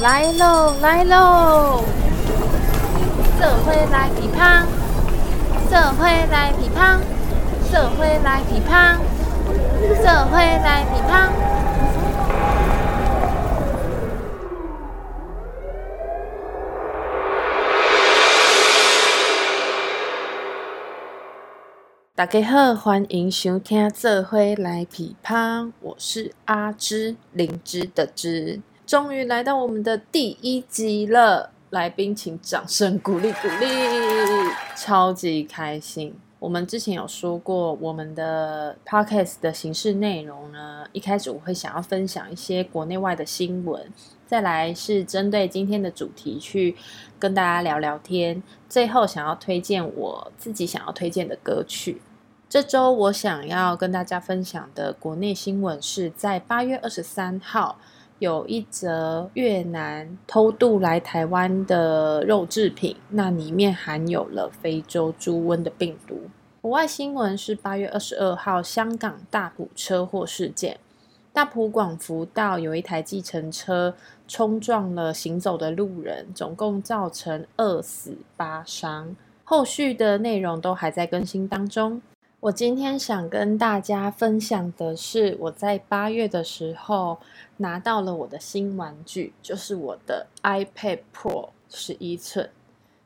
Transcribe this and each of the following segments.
来喽，来喽！这回来批判，这回来批判，这回来批判，这回来批判。大家好，欢迎收听《这回来批判》，我是阿芝，灵芝的芝。终于来到我们的第一集了，来宾请掌声鼓励鼓励，超级开心。我们之前有说过，我们的 podcast 的形式内容呢，一开始我会想要分享一些国内外的新闻，再来是针对今天的主题去跟大家聊聊天，最后想要推荐我自己想要推荐的歌曲。这周我想要跟大家分享的国内新闻是在八月二十三号。有一则越南偷渡来台湾的肉制品，那里面含有了非洲猪瘟的病毒。国外新闻是八月二十二号，香港大埔车祸事件，大埔广福道有一台计程车冲撞了行走的路人，总共造成二死八伤。后续的内容都还在更新当中。我今天想跟大家分享的是，我在八月的时候拿到了我的新玩具，就是我的 iPad Pro 十一寸。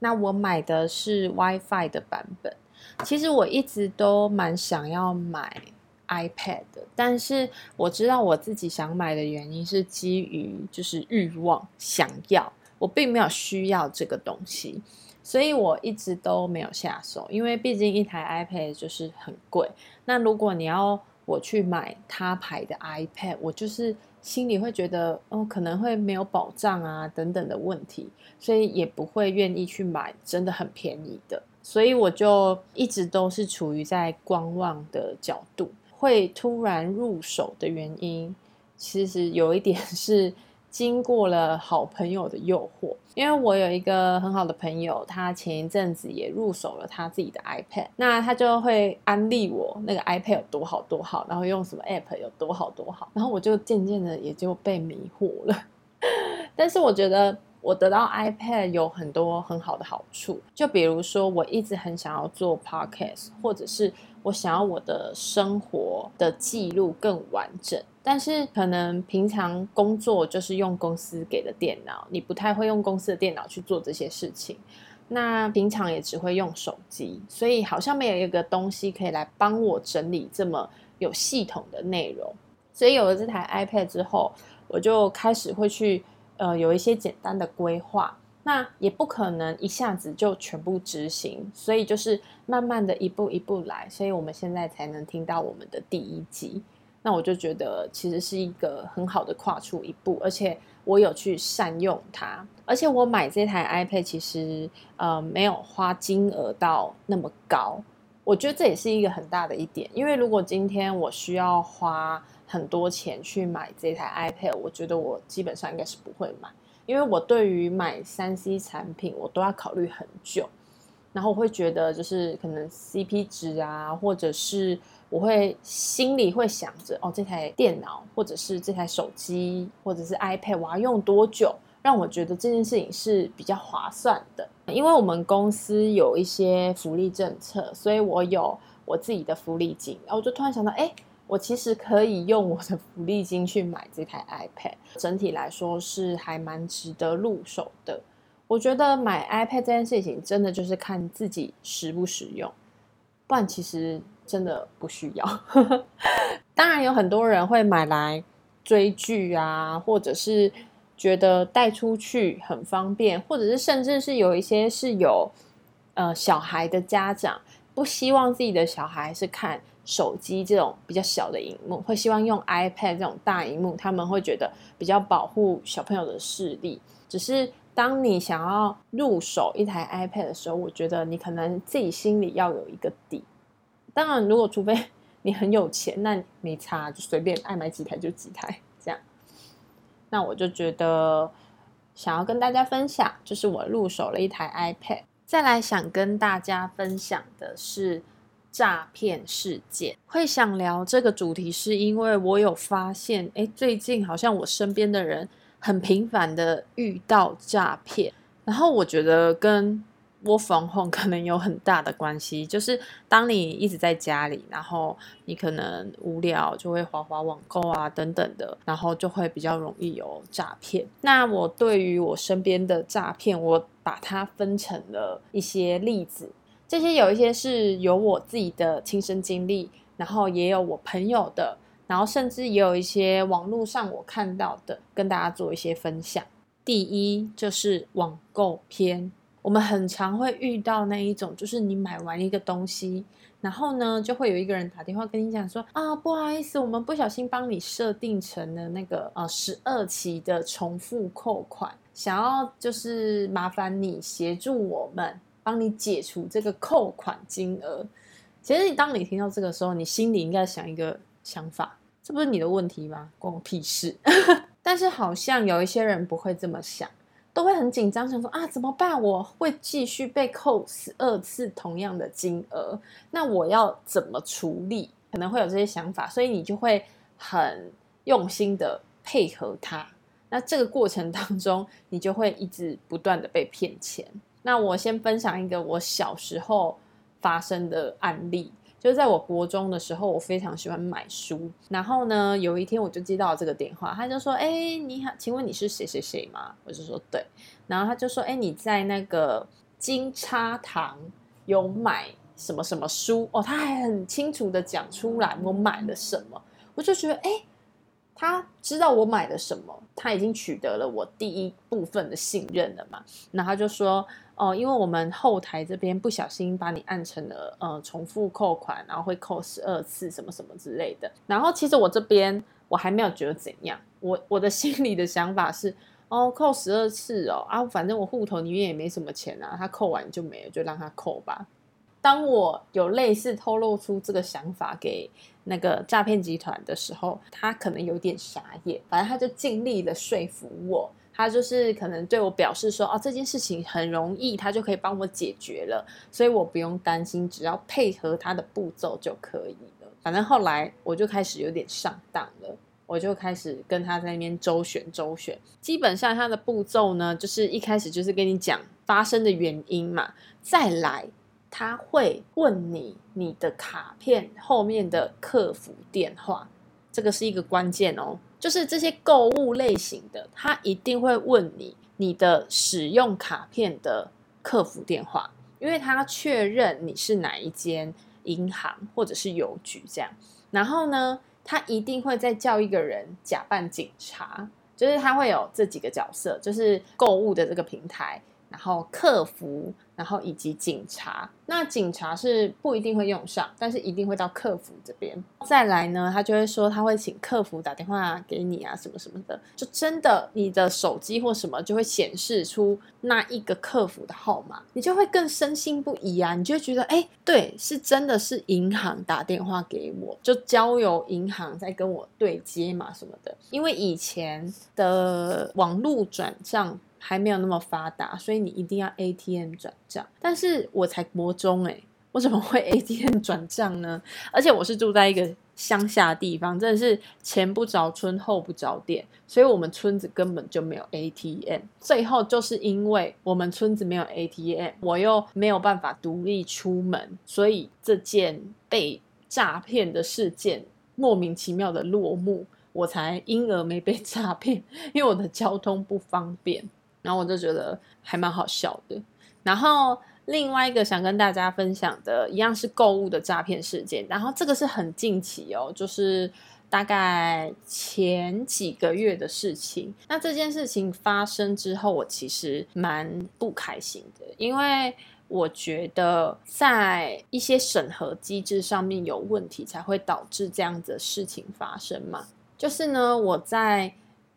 那我买的是 WiFi 的版本。其实我一直都蛮想要买 iPad 的，但是我知道我自己想买的原因是基于就是欲望想要，我并没有需要这个东西。所以我一直都没有下手，因为毕竟一台 iPad 就是很贵。那如果你要我去买他牌的 iPad，我就是心里会觉得，哦，可能会没有保障啊，等等的问题，所以也不会愿意去买真的很便宜的。所以我就一直都是处于在观望的角度。会突然入手的原因，其实有一点 是。经过了好朋友的诱惑，因为我有一个很好的朋友，他前一阵子也入手了他自己的 iPad，那他就会安利我那个 iPad 有多好多好，然后用什么 App 有多好多好，然后我就渐渐的也就被迷惑了。但是我觉得我得到 iPad 有很多很好的好处，就比如说我一直很想要做 Podcast，或者是我想要我的生活的记录更完整。但是可能平常工作就是用公司给的电脑，你不太会用公司的电脑去做这些事情。那平常也只会用手机，所以好像没有一个东西可以来帮我整理这么有系统的内容。所以有了这台 iPad 之后，我就开始会去呃有一些简单的规划。那也不可能一下子就全部执行，所以就是慢慢的一步一步来。所以我们现在才能听到我们的第一集。那我就觉得其实是一个很好的跨出一步，而且我有去善用它，而且我买这台 iPad 其实呃没有花金额到那么高，我觉得这也是一个很大的一点，因为如果今天我需要花很多钱去买这台 iPad，我觉得我基本上应该是不会买，因为我对于买三 C 产品我都要考虑很久，然后我会觉得就是可能 CP 值啊，或者是。我会心里会想着哦，这台电脑或者是这台手机或者是 iPad，我要用多久，让我觉得这件事情是比较划算的。因为我们公司有一些福利政策，所以我有我自己的福利金。然后我就突然想到，哎，我其实可以用我的福利金去买这台 iPad。整体来说是还蛮值得入手的。我觉得买 iPad 这件事情真的就是看自己实不实用，不然其实。真的不需要，当然有很多人会买来追剧啊，或者是觉得带出去很方便，或者是甚至是有一些是有呃小孩的家长不希望自己的小孩是看手机这种比较小的荧幕，会希望用 iPad 这种大荧幕，他们会觉得比较保护小朋友的视力。只是当你想要入手一台 iPad 的时候，我觉得你可能自己心里要有一个底。当然，如果除非你很有钱，那没差，就随便爱买几台就几台这样。那我就觉得想要跟大家分享，就是我入手了一台 iPad。再来想跟大家分享的是诈骗事件。会想聊这个主题，是因为我有发现，哎，最近好像我身边的人很频繁的遇到诈骗，然后我觉得跟 Work from home 可能有很大的关系，就是当你一直在家里，然后你可能无聊就会滑滑网购啊等等的，然后就会比较容易有诈骗。那我对于我身边的诈骗，我把它分成了一些例子，这些有一些是有我自己的亲身经历，然后也有我朋友的，然后甚至也有一些网络上我看到的，跟大家做一些分享。第一就是网购篇。我们很常会遇到那一种，就是你买完一个东西，然后呢，就会有一个人打电话跟你讲说啊，不好意思，我们不小心帮你设定成了那个呃十二期的重复扣款，想要就是麻烦你协助我们帮你解除这个扣款金额。其实当你听到这个时候，你心里应该想一个想法，这不是你的问题吗？关我屁事。但是好像有一些人不会这么想。都会很紧张，想说啊，怎么办？我会继续被扣十二次同样的金额，那我要怎么处理？可能会有这些想法，所以你就会很用心的配合他。那这个过程当中，你就会一直不断的被骗钱。那我先分享一个我小时候发生的案例。就是在我国中的时候，我非常喜欢买书。然后呢，有一天我就接到这个电话，他就说：“哎，你好，请问你是谁谁谁吗？”我就说：“对。”然后他就说：“哎，你在那个金叉堂有买什么什么书？”哦，他还很清楚的讲出来我买了什么。我就觉得，哎，他知道我买了什么，他已经取得了我第一部分的信任了嘛。然后他就说。哦，因为我们后台这边不小心把你按成了呃重复扣款，然后会扣十二次什么什么之类的。然后其实我这边我还没有觉得怎样，我我的 心里的想法是，哦，扣十二次哦啊，反正我户头里面也没什么钱啊，他扣完就没了，就让他扣吧。当我有类似透露出这个想法给那个诈骗集团的时候，他可能有点傻眼，反正他就尽力的说服我。他就是可能对我表示说，哦，这件事情很容易，他就可以帮我解决了，所以我不用担心，只要配合他的步骤就可以了。反正后来我就开始有点上当了，我就开始跟他在那边周旋周旋。基本上他的步骤呢，就是一开始就是跟你讲发生的原因嘛，再来他会问你你的卡片后面的客服电话，这个是一个关键哦。就是这些购物类型的，他一定会问你你的使用卡片的客服电话，因为他确认你是哪一间银行或者是邮局这样。然后呢，他一定会再叫一个人假扮警察，就是他会有这几个角色，就是购物的这个平台。然后客服，然后以及警察。那警察是不一定会用上，但是一定会到客服这边。再来呢，他就会说他会请客服打电话给你啊，什么什么的。就真的你的手机或什么就会显示出那一个客服的号码，你就会更深信不疑啊。你就会觉得，哎，对，是真的是银行打电话给我，就交由银行在跟我对接嘛什么的。因为以前的网络转账。还没有那么发达，所以你一定要 ATM 转账。但是我才国中诶，我怎么会 ATM 转账呢？而且我是住在一个乡下地方，真的是前不着村后不着店，所以我们村子根本就没有 ATM。最后就是因为我们村子没有 ATM，我又没有办法独立出门，所以这件被诈骗的事件莫名其妙的落幕，我才因而没被诈骗，因为我的交通不方便。然后我就觉得还蛮好笑的。然后另外一个想跟大家分享的，一样是购物的诈骗事件。然后这个是很近期哦，就是大概前几个月的事情。那这件事情发生之后，我其实蛮不开心的，因为我觉得在一些审核机制上面有问题，才会导致这样子的事情发生嘛。就是呢，我在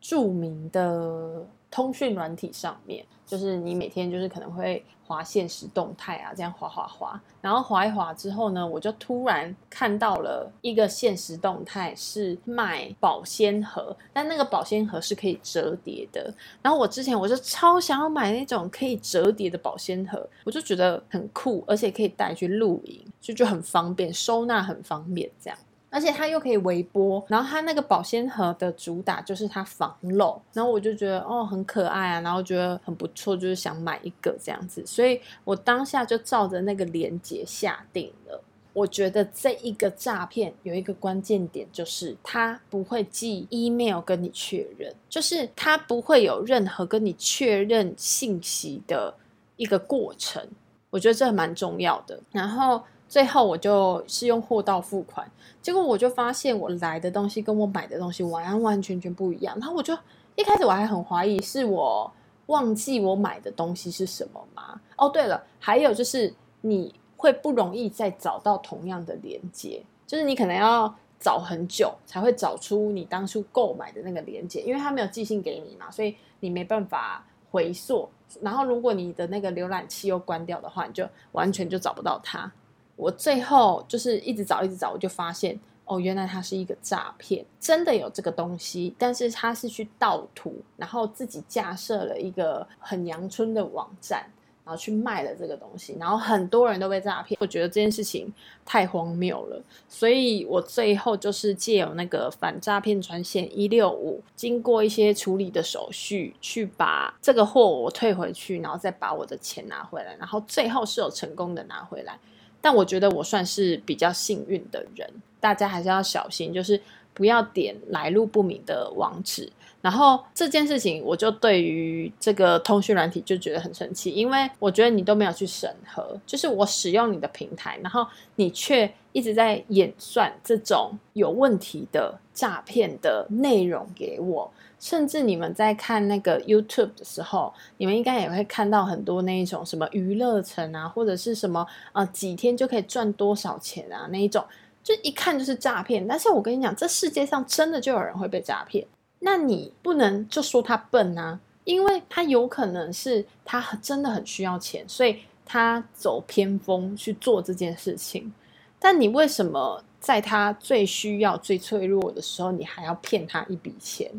著名的。通讯软体上面，就是你每天就是可能会滑现实动态啊，这样滑滑滑，然后滑一滑之后呢，我就突然看到了一个现实动态是卖保鲜盒，但那个保鲜盒是可以折叠的。然后我之前我就超想要买那种可以折叠的保鲜盒，我就觉得很酷，而且可以带去露营，就就很方便，收纳很方便这样。而且它又可以微波，然后它那个保鲜盒的主打就是它防漏，然后我就觉得哦很可爱啊，然后觉得很不错，就是想买一个这样子，所以我当下就照着那个链接下定了。我觉得这一个诈骗有一个关键点，就是他不会寄 email 跟你确认，就是他不会有任何跟你确认信息的一个过程。我觉得这蛮重要的。然后最后我就是用货到付款，结果我就发现我来的东西跟我买的东西完完全全不一样。然后我就一开始我还很怀疑是我忘记我买的东西是什么吗？哦，对了，还有就是你。会不容易再找到同样的连接，就是你可能要找很久才会找出你当初购买的那个连接，因为它没有寄信给你嘛，所以你没办法回溯。然后如果你的那个浏览器又关掉的话，你就完全就找不到它。我最后就是一直找一直找，我就发现哦，原来它是一个诈骗，真的有这个东西，但是它是去盗图，然后自己架设了一个很阳春的网站。然后去卖了这个东西，然后很多人都被诈骗。我觉得这件事情太荒谬了，所以我最后就是借由那个反诈骗专线一六五，经过一些处理的手续，去把这个货我退回去，然后再把我的钱拿回来，然后最后是有成功的拿回来。但我觉得我算是比较幸运的人，大家还是要小心，就是不要点来路不明的网址。然后这件事情，我就对于这个通讯软体就觉得很生气，因为我觉得你都没有去审核，就是我使用你的平台，然后你却一直在演算这种有问题的诈骗的内容给我。甚至你们在看那个 YouTube 的时候，你们应该也会看到很多那一种什么娱乐城啊，或者是什么啊、呃、几天就可以赚多少钱啊那一种，就一看就是诈骗。但是我跟你讲，这世界上真的就有人会被诈骗。那你不能就说他笨啊，因为他有可能是他真的很需要钱，所以他走偏锋去做这件事情。但你为什么在他最需要、最脆弱的时候，你还要骗他一笔钱？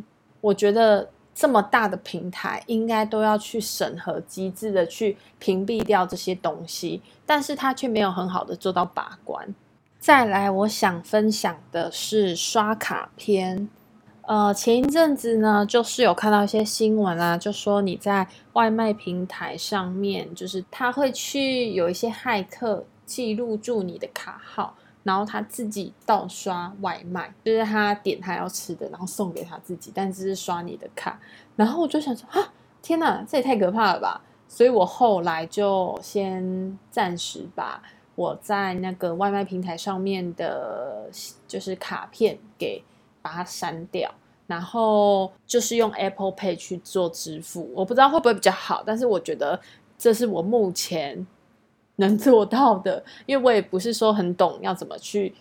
我觉得这么大的平台应该都要去审核机制的去屏蔽掉这些东西，但是他却没有很好的做到把关。再来，我想分享的是刷卡篇。呃，前一阵子呢，就是有看到一些新闻啊，就说你在外卖平台上面，就是他会去有一些骇客记录住你的卡号，然后他自己盗刷外卖，就是他点他要吃的，然后送给他自己，但只是刷你的卡。然后我就想说，啊，天哪，这也太可怕了吧！所以我后来就先暂时把我在那个外卖平台上面的，就是卡片给。把它删掉，然后就是用 Apple Pay 去做支付。我不知道会不会比较好，但是我觉得这是我目前能做到的，因为我也不是说很懂要怎么去，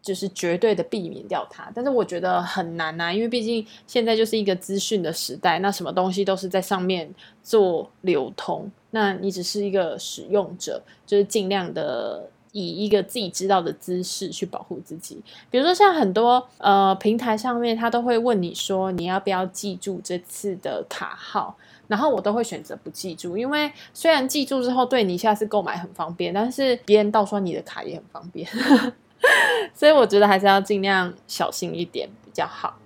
就是绝对的避免掉它。但是我觉得很难啊，因为毕竟现在就是一个资讯的时代，那什么东西都是在上面做流通，那你只是一个使用者，就是尽量的。以一个自己知道的姿势去保护自己，比如说像很多呃平台上面，他都会问你说你要不要记住这次的卡号，然后我都会选择不记住，因为虽然记住之后对你下次购买很方便，但是别人盗刷你的卡也很方便，所以我觉得还是要尽量小心一点比较好。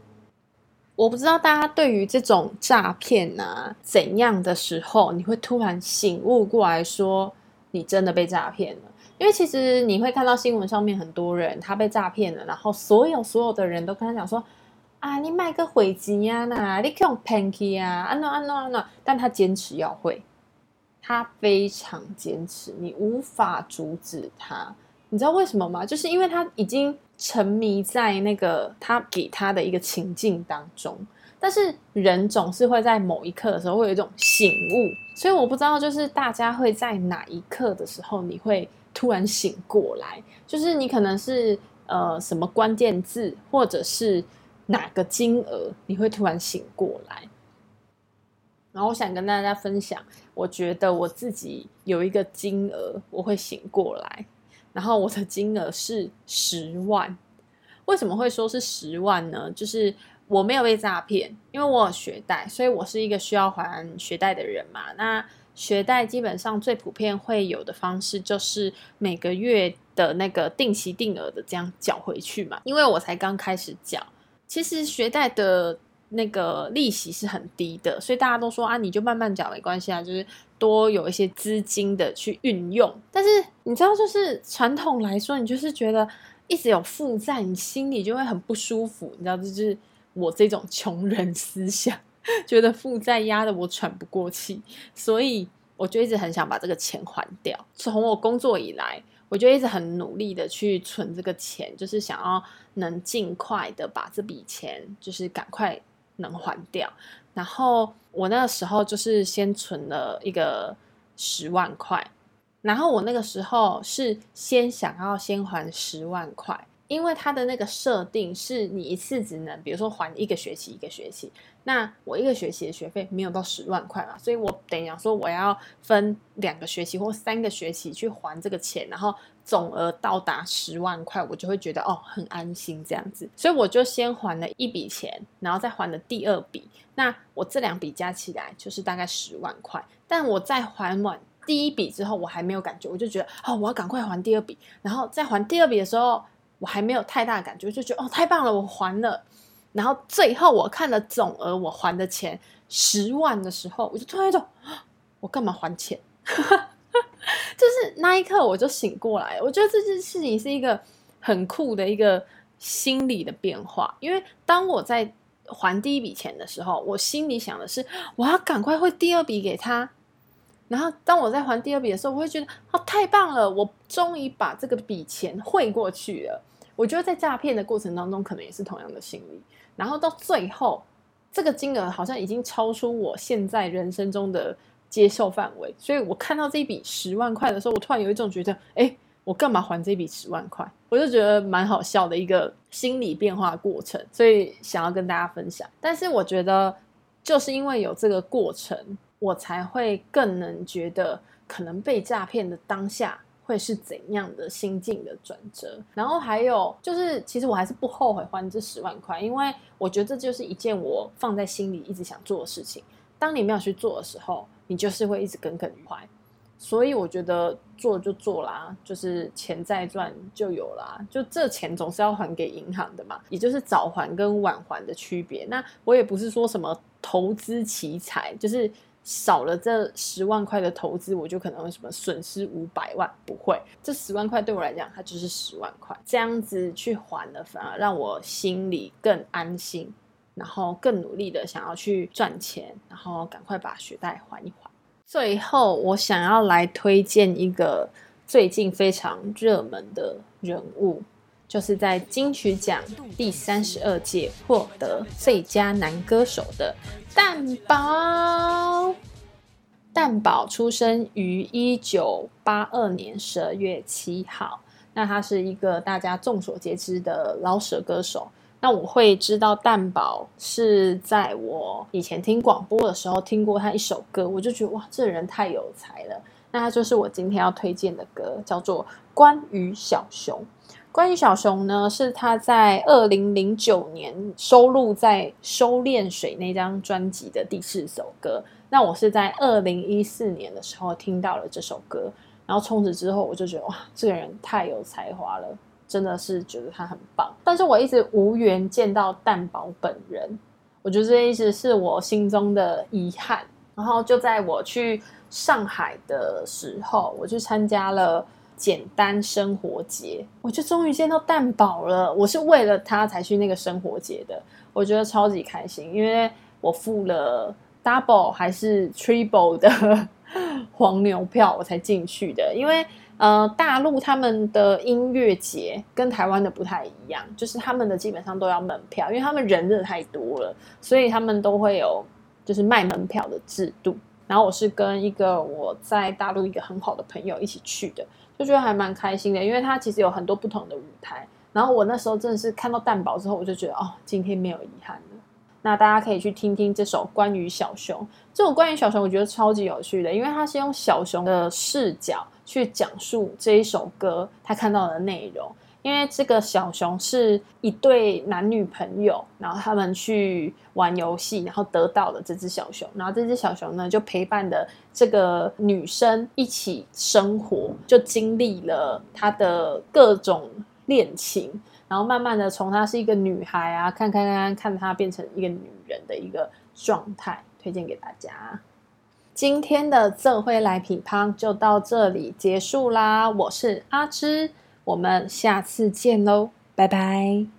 我不知道大家对于这种诈骗啊怎样的时候，你会突然醒悟过来说你真的被诈骗了。因为其实你会看到新闻上面很多人他被诈骗了，然后所有所有的人都跟他讲说啊，你买个汇钱呀，那你用骗去啊，啊诺安诺安诺，但他坚持要汇，他非常坚持，你无法阻止他。你知道为什么吗？就是因为他已经沉迷在那个他给他的一个情境当中，但是人总是会在某一刻的时候会有一种醒悟，所以我不知道就是大家会在哪一刻的时候你会。突然醒过来，就是你可能是呃什么关键字，或者是哪个金额，你会突然醒过来。然后我想跟大家分享，我觉得我自己有一个金额，我会醒过来。然后我的金额是十万。为什么会说是十万呢？就是我没有被诈骗，因为我有学贷，所以我是一个需要还学贷的人嘛。那学贷基本上最普遍会有的方式，就是每个月的那个定期定额的这样缴回去嘛，因为我才刚开始缴，其实学贷的那个利息是很低的，所以大家都说啊，你就慢慢缴没关系啊，就是多有一些资金的去运用。但是你知道，就是传统来说，你就是觉得一直有负债，你心里就会很不舒服。你知道，这就是我这种穷人思想，觉得负债压得我喘不过气，所以我就一直很想把这个钱还掉。从我工作以来。我就一直很努力的去存这个钱，就是想要能尽快的把这笔钱，就是赶快能还掉。然后我那个时候就是先存了一个十万块，然后我那个时候是先想要先还十万块。因为它的那个设定是你一次只能，比如说还一个学期一个学期，那我一个学期的学费没有到十万块嘛，所以我等于说我要分两个学期或三个学期去还这个钱，然后总额到达十万块，我就会觉得哦很安心这样子，所以我就先还了一笔钱，然后再还了第二笔，那我这两笔加起来就是大概十万块，但我在还完第一笔之后，我还没有感觉，我就觉得哦我要赶快还第二笔，然后再还第二笔的时候。我还没有太大感觉，就觉得哦，太棒了，我还了。然后最后我看了总额我还的钱十万的时候，我就突然一种，我干嘛还钱？就是那一刻我就醒过来，我觉得这件事情是一个很酷的一个心理的变化。因为当我在还第一笔钱的时候，我心里想的是我要赶快汇第二笔给他。然后当我在还第二笔的时候，我会觉得哦，太棒了，我终于把这个笔钱汇过去了。我觉得在诈骗的过程当中，可能也是同样的心理。然后到最后，这个金额好像已经超出我现在人生中的接受范围。所以我看到这一笔十万块的时候，我突然有一种觉得，哎，我干嘛还这笔十万块？我就觉得蛮好笑的一个心理变化过程，所以想要跟大家分享。但是我觉得，就是因为有这个过程，我才会更能觉得，可能被诈骗的当下。会是怎样的心境的转折？然后还有就是，其实我还是不后悔还这十万块，因为我觉得这就是一件我放在心里一直想做的事情。当你没有去做的时候，你就是会一直耿耿于怀。所以我觉得做就做啦，就是钱再赚就有啦。就这钱总是要还给银行的嘛，也就是早还跟晚还的区别。那我也不是说什么投资奇才，就是。少了这十万块的投资，我就可能会什么损失五百万？不会，这十万块对我来讲，它就是十万块，这样子去还了，反而让我心里更安心，然后更努力的想要去赚钱，然后赶快把学贷还一还。最后，我想要来推荐一个最近非常热门的人物，就是在金曲奖第三十二届获得最佳男歌手的。蛋堡，蛋堡出生于一九八二年十二月七号。那他是一个大家众所皆知的老舍歌手。那我会知道蛋堡是在我以前听广播的时候听过他一首歌，我就觉得哇，这人太有才了。那他就是我今天要推荐的歌，叫做《关于小熊》。关于小熊呢，是他在二零零九年收录在《收敛水》那张专辑的第四首歌。那我是在二零一四年的时候听到了这首歌，然后从此之后我就觉得哇，这个人太有才华了，真的是觉得他很棒。但是我一直无缘见到蛋堡本人，我觉得这一直是我心中的遗憾。然后就在我去上海的时候，我去参加了。简单生活节，我就终于见到蛋堡了。我是为了他才去那个生活节的，我觉得超级开心，因为我付了 double 还是 triple 的 黄牛票，我才进去的。因为呃，大陆他们的音乐节跟台湾的不太一样，就是他们的基本上都要门票，因为他们人真的太多了，所以他们都会有就是卖门票的制度。然后我是跟一个我在大陆一个很好的朋友一起去的。就觉得还蛮开心的，因为它其实有很多不同的舞台。然后我那时候真的是看到蛋堡之后，我就觉得哦，今天没有遗憾了。那大家可以去听听这首关于小熊。这首关于小熊，我觉得超级有趣的，因为它是用小熊的视角去讲述这一首歌他看到的内容。因为这个小熊是一对男女朋友，然后他们去玩游戏，然后得到了这只小熊，然后这只小熊呢就陪伴的这个女生一起生活，就经历了她的各种恋情，然后慢慢的从她是一个女孩啊，看看看看她变成一个女人的一个状态，推荐给大家。今天的这回来品乓就到这里结束啦，我是阿芝。我们下次见喽，拜拜。